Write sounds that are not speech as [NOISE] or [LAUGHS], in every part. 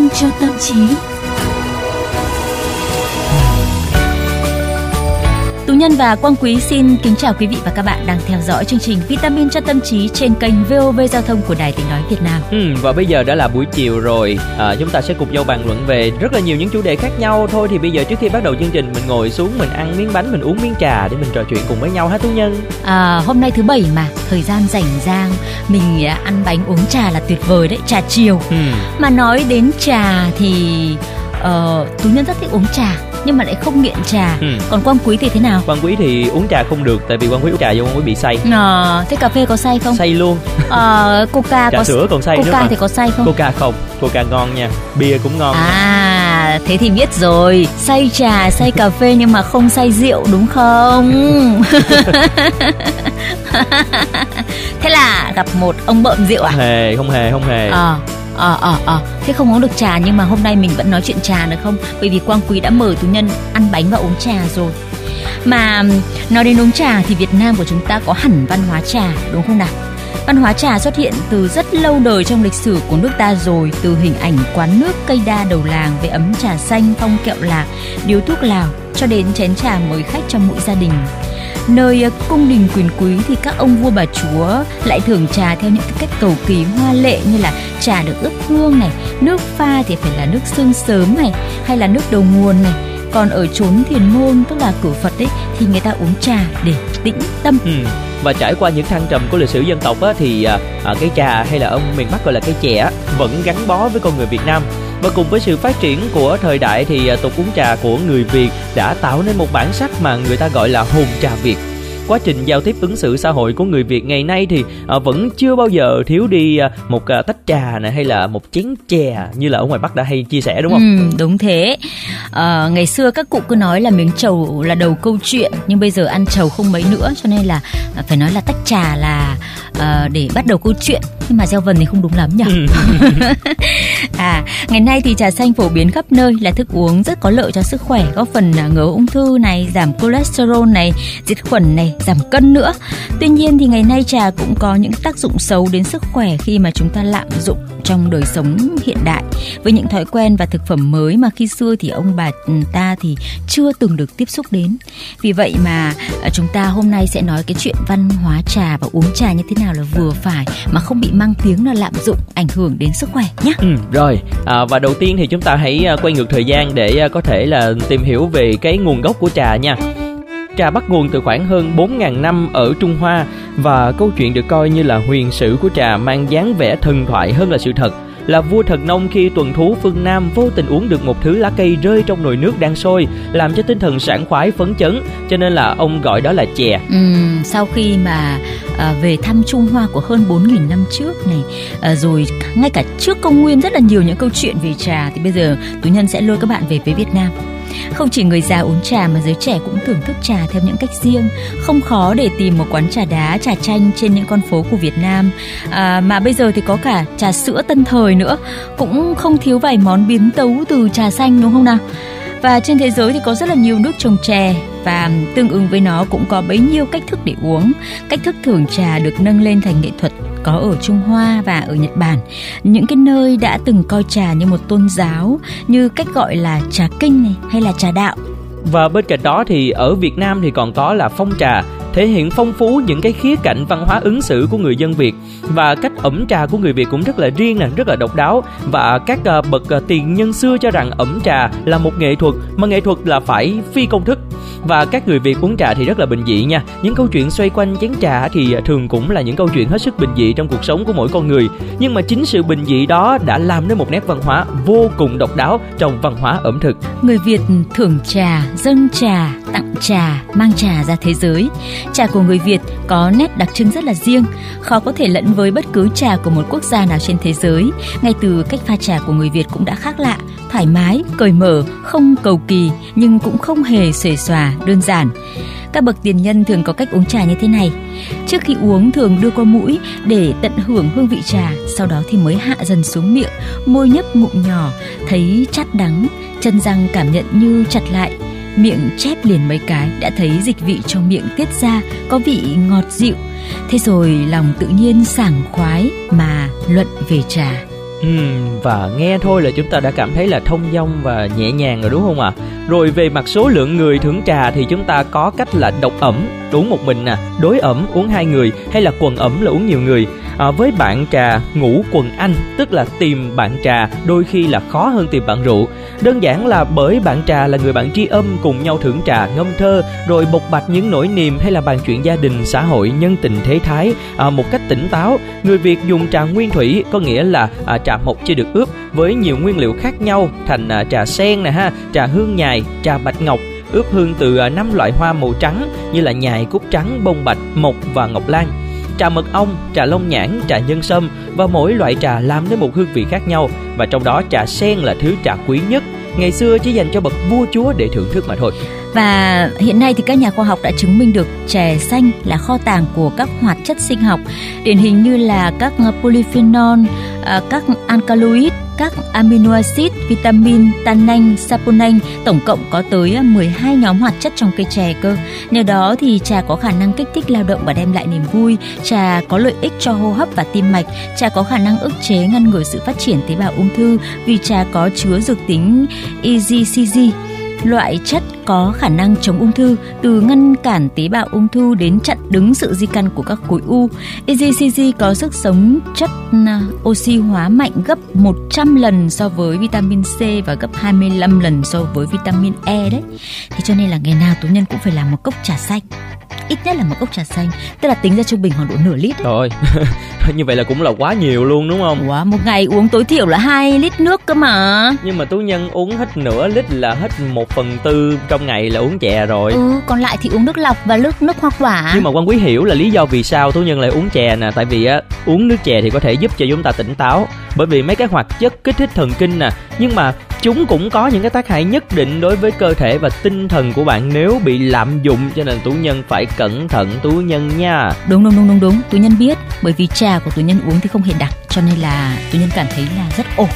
Vitamin cho tâm trí. Nhân và Quang Quý xin kính chào quý vị và các bạn đang theo dõi chương trình Vitamin cho tâm trí trên kênh VOV Giao thông của Đài Tiếng nói Việt Nam. Ừ, và bây giờ đã là buổi chiều rồi, à, chúng ta sẽ cùng nhau bàn luận về rất là nhiều những chủ đề khác nhau. Thôi thì bây giờ trước khi bắt đầu chương trình, mình ngồi xuống, mình ăn miếng bánh, mình uống miếng trà để mình trò chuyện cùng với nhau ha Tú Nhân. À, hôm nay thứ bảy mà, thời gian rảnh rang, mình à, ăn bánh uống trà là tuyệt vời đấy, trà chiều. Ừ. Mà nói đến trà thì uh, Tú Nhân rất thích uống trà nhưng mà lại không nghiện trà Ừ. còn quang quý thì thế nào Quang Quý thì uống trà không được, tại vì Quang Quý uống trà vô Quang Quý bị say, Ờ, thế cà phê có say không say luôn. Ờ, coca Trà có sữa còn say nữa coca mà. thì có say không Coca không, Coca ngon nha, bia cũng ngon. À, thế thì biết rồi, say trà, say cà phê nhưng mà không say rượu đúng không? [LAUGHS] [LAUGHS] thế là gặp một ông bợm rượu à? Không hề, không hề, không hề. Ờ, ờ, ờ, ờ, thế không uống được trà nhưng mà hôm nay mình vẫn nói chuyện trà được không? Bởi vì Quang Quý đã mời tú nhân ăn bánh và uống trà rồi. Mà nói đến uống trà thì Việt Nam của chúng ta có hẳn văn hóa trà đúng không nào? Văn hóa trà xuất hiện từ rất lâu đời trong lịch sử của nước ta rồi, từ hình ảnh quán nước cây đa đầu làng với ấm trà xanh, phong kẹo lạc, điếu thuốc lào cho đến chén trà mời khách trong mỗi gia đình. Nơi ờ, cung đình quyền quý thì các ông vua bà chúa lại thưởng trà theo những cái cách cầu kỳ hoa lệ như là trà được ướp hương này, nước pha thì phải là nước sương sớm này, hay là nước đầu nguồn này. Còn ở chốn thiền môn tức là cửa Phật ấy thì người ta uống trà để tĩnh tâm. Ừ. Và trải qua những thăng trầm của lịch sử dân tộc á, thì à, à cái trà hay là ở miền Bắc gọi là cái chè vẫn gắn bó với con người Việt Nam. Và cùng với sự phát triển của thời đại thì à, tục uống trà của người Việt đã tạo nên một bản sắc mà người ta gọi là hồn trà Việt. Quá trình giao tiếp ứng xử xã hội của người Việt ngày nay thì à, vẫn chưa bao giờ thiếu đi à, một à, tách trà này hay là một chén chè như là ở ngoài Bắc đã hay chia sẻ đúng không? Ừ, đúng thế. Ờ, ngày xưa các cụ cứ nói là miếng trầu là đầu câu chuyện nhưng bây giờ ăn trầu không mấy nữa cho nên là à, phải nói là tách trà là ờ, để bắt đầu câu chuyện nhưng mà gieo vần thì không đúng lắm nhỉ. [LAUGHS] à, ngày nay thì trà xanh phổ biến khắp nơi là thức uống rất có lợi cho sức khỏe, góp phần à, ngừa ung thư này, giảm cholesterol này, diệt khuẩn này, giảm cân nữa. Tuy nhiên thì ngày nay trà cũng có những tác dụng xấu đến sức khỏe khi mà chúng ta lạm dụng trong đời sống hiện đại với những thói quen và thực phẩm mới mà khi xưa thì ông bà ta thì chưa từng được tiếp xúc đến. Vì vậy mà à, chúng ta hôm nay sẽ nói cái chuyện văn hóa trà và uống trà như thế nào là vừa phải mà không bị mang tiếng là lạm dụng ảnh hưởng đến sức khỏe nhé. Ừ, rồi à, và đầu tiên thì chúng ta hãy à, quay ngược thời gian để à, có thể là tìm hiểu về cái nguồn gốc của trà nha. Trà bắt nguồn từ khoảng hơn 4.000 năm ở Trung Hoa và câu chuyện được coi như là huyền sử của trà mang dáng vẻ thần thoại hơn là sự thật. Là vua thần nông khi tuần thú phương Nam vô tình uống được một thứ lá cây rơi trong nồi nước đang sôi, làm cho tinh thần sảng khoái phấn chấn, cho nên là ông gọi đó là chè. Ừ, sau khi mà à, về thăm Trung Hoa của hơn 4.000 năm trước này à, rồi ngay cả trước công nguyên rất là nhiều những câu chuyện về trà thì bây giờ tú nhân sẽ lôi các bạn về với Việt Nam không chỉ người già uống trà mà giới trẻ cũng thưởng thức trà theo những cách riêng. Không khó để tìm một quán trà đá trà chanh trên những con phố của Việt Nam. À, mà bây giờ thì có cả trà sữa tân thời nữa. Cũng không thiếu vài món biến tấu từ trà xanh đúng không nào? Và trên thế giới thì có rất là nhiều nước trồng chè và tương ứng với nó cũng có bấy nhiêu cách thức để uống. Cách thức thưởng trà được nâng lên thành nghệ thuật có ở Trung Hoa và ở Nhật Bản. Những cái nơi đã từng coi trà như một tôn giáo, như cách gọi là trà kinh này hay là trà đạo. Và bên cạnh đó thì ở Việt Nam thì còn có là phong trà thể hiện phong phú những cái khía cạnh văn hóa ứng xử của người dân Việt và cách ẩm trà của người Việt cũng rất là riêng nè, rất là độc đáo và các ờ, bậc ờ, tiền nhân xưa cho rằng ẩm trà là một nghệ thuật mà nghệ thuật là phải phi công thức và các người Việt uống trà thì rất là bình dị nha. Những câu chuyện xoay quanh chén trà thì ờ, thường cũng là những câu chuyện hết sức bình dị trong cuộc sống của mỗi con người. Nhưng mà chính sự bình dị đó đã làm nên một nét văn hóa vô cùng độc đáo trong văn hóa ẩm thực. Người Việt thưởng trà, dâng trà, tặng trà, mang trà ra thế giới. Trà của người Việt có nét đặc trưng rất là riêng, khó có thể lẫn với bất cứ trà của một quốc gia nào trên thế giới. Ngay từ cách pha trà của người Việt cũng đã khác lạ, thoải mái, cởi mở, không cầu kỳ nhưng cũng không hề xuề xòa, đơn giản. Các bậc tiền nhân thường có cách uống trà như thế này. Trước khi uống thường đưa qua mũi để tận hưởng hương vị trà, sau đó thì mới hạ dần xuống miệng, môi nhấp ngụm nhỏ, thấy chát đắng, chân răng cảm nhận như chặt lại, miệng chép liền mấy cái, đã thấy dịch vị trong miệng tiết ra, có vị ngọt dịu. Thế rồi lòng tự nhiên sảng khoái mà luận về trà. Uhm, và nghe thôi là chúng ta đã cảm thấy là thông dong và nhẹ nhàng rồi đúng không ạ? À? Rồi về mặt số lượng người thưởng trà thì chúng ta có cách là độc ẩm, uống một mình nè, đối ẩm uống hai người hay là quần ẩm là uống nhiều người. À, với bạn trà ngủ quần anh tức là tìm bạn trà đôi khi là khó hơn tìm bạn rượu đơn giản là bởi bạn trà là người bạn tri âm cùng nhau thưởng trà ngâm thơ rồi bộc bạch những nỗi niềm hay là bàn chuyện gia đình xã hội nhân tình thế thái à, một cách tỉnh táo người việt dùng trà nguyên thủy có nghĩa là à, trà trà mộc chưa được ướp với nhiều nguyên liệu khác nhau thành à, trà sen nè ha trà hương nhài trà bạch ngọc ướp hương từ à, năm loại hoa màu trắng như là nhài cúc trắng bông bạch mộc và ngọc lan trà mật ong, trà lông nhãn, trà nhân sâm và mỗi loại trà làm nên một hương vị khác nhau và trong đó trà sen là thứ trà quý nhất ngày xưa chỉ dành cho bậc vua chúa để thưởng thức mà thôi. Và hiện nay thì các nhà khoa học đã chứng minh được chè xanh là kho tàng của các hoạt chất sinh học, điển hình như là các polyphenol, à, các alkaloid, các amino acid, vitamin, tannin, saponin, tổng cộng có tới 12 nhóm hoạt chất trong cây chè cơ. Nhờ đó thì trà có khả năng kích thích lao động và đem lại niềm vui, trà có lợi ích cho hô hấp và tim mạch, trà có khả năng ức chế ngăn ngừa sự phát triển tế bào ung thư vì trà có chứa dược tính EGCG loại chất có khả năng chống ung thư, từ ngăn cản tế bào ung thư đến chặn đứng sự di căn của các khối u. EGCG có sức sống chất à, oxy hóa mạnh gấp 100 lần so với vitamin C và gấp 25 lần so với vitamin E đấy. Thế cho nên là ngày nào tú nhân cũng phải làm một cốc trà xanh ít nhất là một cốc trà xanh tức là tính ra trung bình khoảng độ nửa lít. Rồi [LAUGHS] như vậy là cũng là quá nhiều luôn đúng không? Quá một ngày uống tối thiểu là 2 lít nước cơ mà. Nhưng mà tú nhân uống hết nửa lít là hết một phần tư trong ngày là uống chè rồi. Ừ còn lại thì uống nước lọc và nước nước hoa quả. Nhưng mà quan quý hiểu là lý do vì sao tú nhân lại uống chè nè tại vì á uống nước chè thì có thể giúp cho chúng ta tỉnh táo. Bởi vì mấy cái hoạt chất kích thích thần kinh nè nhưng mà chúng cũng có những cái tác hại nhất định đối với cơ thể và tinh thần của bạn nếu bị lạm dụng, cho nên tú nhân phải cẩn thận tú nhân nha. Đúng đúng đúng đúng đúng. Tú nhân biết, bởi vì trà của tú nhân uống thì không hề đặc cho nên là tú nhân cảm thấy là rất ổn.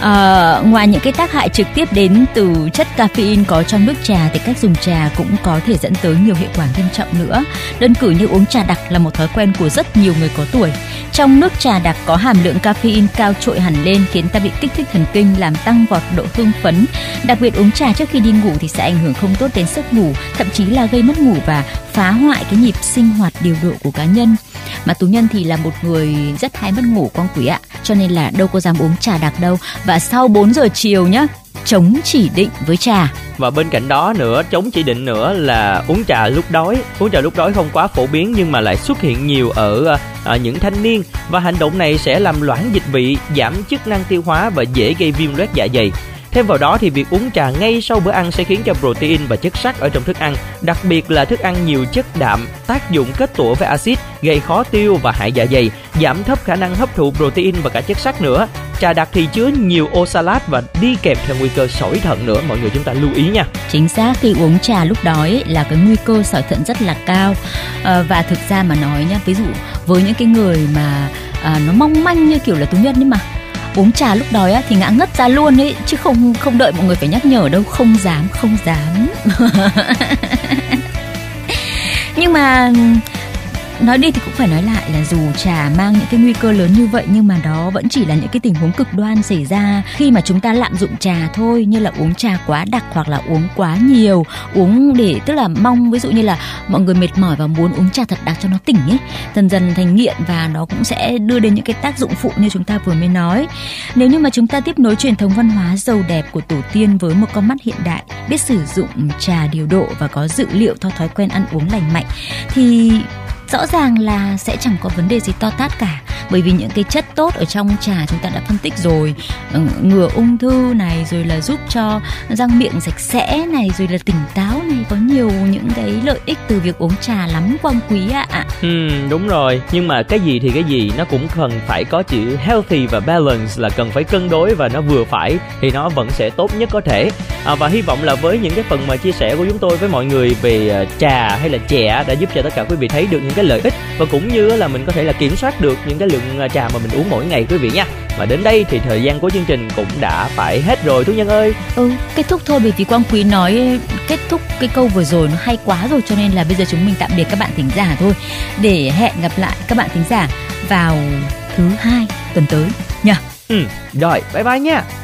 À, ngoài những cái tác hại trực tiếp đến từ chất caffeine có trong nước trà thì cách dùng trà cũng có thể dẫn tới nhiều hệ quả nghiêm trọng nữa. Đơn cử như uống trà đặc là một thói quen của rất nhiều người có tuổi. Trong nước trà đặc có hàm lượng caffeine cao trội hẳn lên khiến ta bị kích thích thần kinh làm tăng vọt độ hưng phấn. Đặc biệt uống trà trước khi đi ngủ thì sẽ ảnh hưởng không tốt đến giấc ngủ, thậm chí là gây mất ngủ và phá hoại cái nhịp sinh hoạt điều độ của cá nhân mà tú nhân thì là một người rất hay mất ngủ con quý ạ cho nên là đâu có dám uống trà đặc đâu. Và sau 4 giờ chiều nhá chống chỉ định với trà. Và bên cạnh đó nữa chống chỉ định nữa là uống trà lúc đói. Uống trà lúc đói không quá phổ biến nhưng mà lại xuất hiện nhiều ở à, những thanh niên. Và hành động này sẽ làm loãng dịch vị giảm chức năng tiêu hóa và dễ gây viêm loét dạ dày. Thêm vào đó thì việc uống trà ngay sau bữa ăn sẽ khiến cho protein và chất sắt ở trong thức ăn, đặc biệt là thức ăn nhiều chất đạm, tác dụng kết tủa với axit, gây khó tiêu và hại dạ dày, giảm thấp khả năng hấp thụ protein và cả chất sắt nữa. Trà đặc thì chứa nhiều oxalat và đi kèm theo nguy cơ sỏi thận nữa, mọi người chúng ta lưu ý nha. Chính xác khi uống trà lúc đói là cái nguy cơ sỏi thận rất là cao. À, và thực ra mà nói nhá, ví dụ với những cái người mà à, nó mong manh như kiểu là tú nhân ấy mà uống trà lúc đói á, thì ngã ngất ra luôn ấy chứ không không đợi mọi người phải nhắc nhở đâu không dám không dám. [LAUGHS] Nhưng mà nói đi thì cũng phải nói lại là dù trà mang những cái nguy cơ lớn như vậy, nhưng mà đó vẫn chỉ là những cái tình huống cực đoan xảy ra. Khi mà chúng ta lạm dụng trà thôi, như là uống trà quá đặc hoặc là uống quá nhiều, uống để, tức là mong, ví dụ như là mọi người mệt mỏi và muốn uống trà thật đặc cho nó tỉnh ấy, dần dần thành nghiện và nó cũng sẽ đưa đến những cái tác dụng phụ như chúng ta vừa mới nói. Nếu như mà chúng ta tiếp nối truyền thống văn hóa giàu đẹp của tổ tiên với một con mắt hiện đại, biết sử dụng trà điều độ và có dự liệu theo thói quen ăn uống lành mạnh, thì rõ ràng là sẽ chẳng có vấn đề gì to tát cả. Bởi vì những cái chất tốt ở trong trà chúng ta đã phân tích rồi. Ừ, ngừa ung thư này rồi là giúp cho răng miệng sạch sẽ này rồi là tỉnh táo này có nhiều những cái lợi ích từ việc uống trà lắm quang quý ạ à. ừ đúng rồi. Nhưng mà cái gì thì cái gì nó cũng cần phải có chữ healthy và balance là cần phải cân đối và nó vừa phải thì nó vẫn sẽ tốt nhất có thể. À, và hy vọng là với những cái phần mà chia sẻ của chúng tôi với mọi người về à, trà hay là chè đã giúp cho tất cả quý vị thấy được những cái lợi ích và cũng như là mình có thể là kiểm soát được những cái lượng à, trà mà mình uống mỗi ngày quý vị nha. Và đến đây thì thời gian của chương trình cũng đã phải hết rồi thú nhân ơi. Ừ kết thúc thôi bởi vì quang quý nói kết thúc cái câu vừa rồi nó hay quá rồi cho nên là bây giờ chúng mình tạm biệt các bạn thính giả thôi. Để hẹn gặp lại các bạn thính giả vào thứ hai tuần tới nha ừ rồi bye bye nha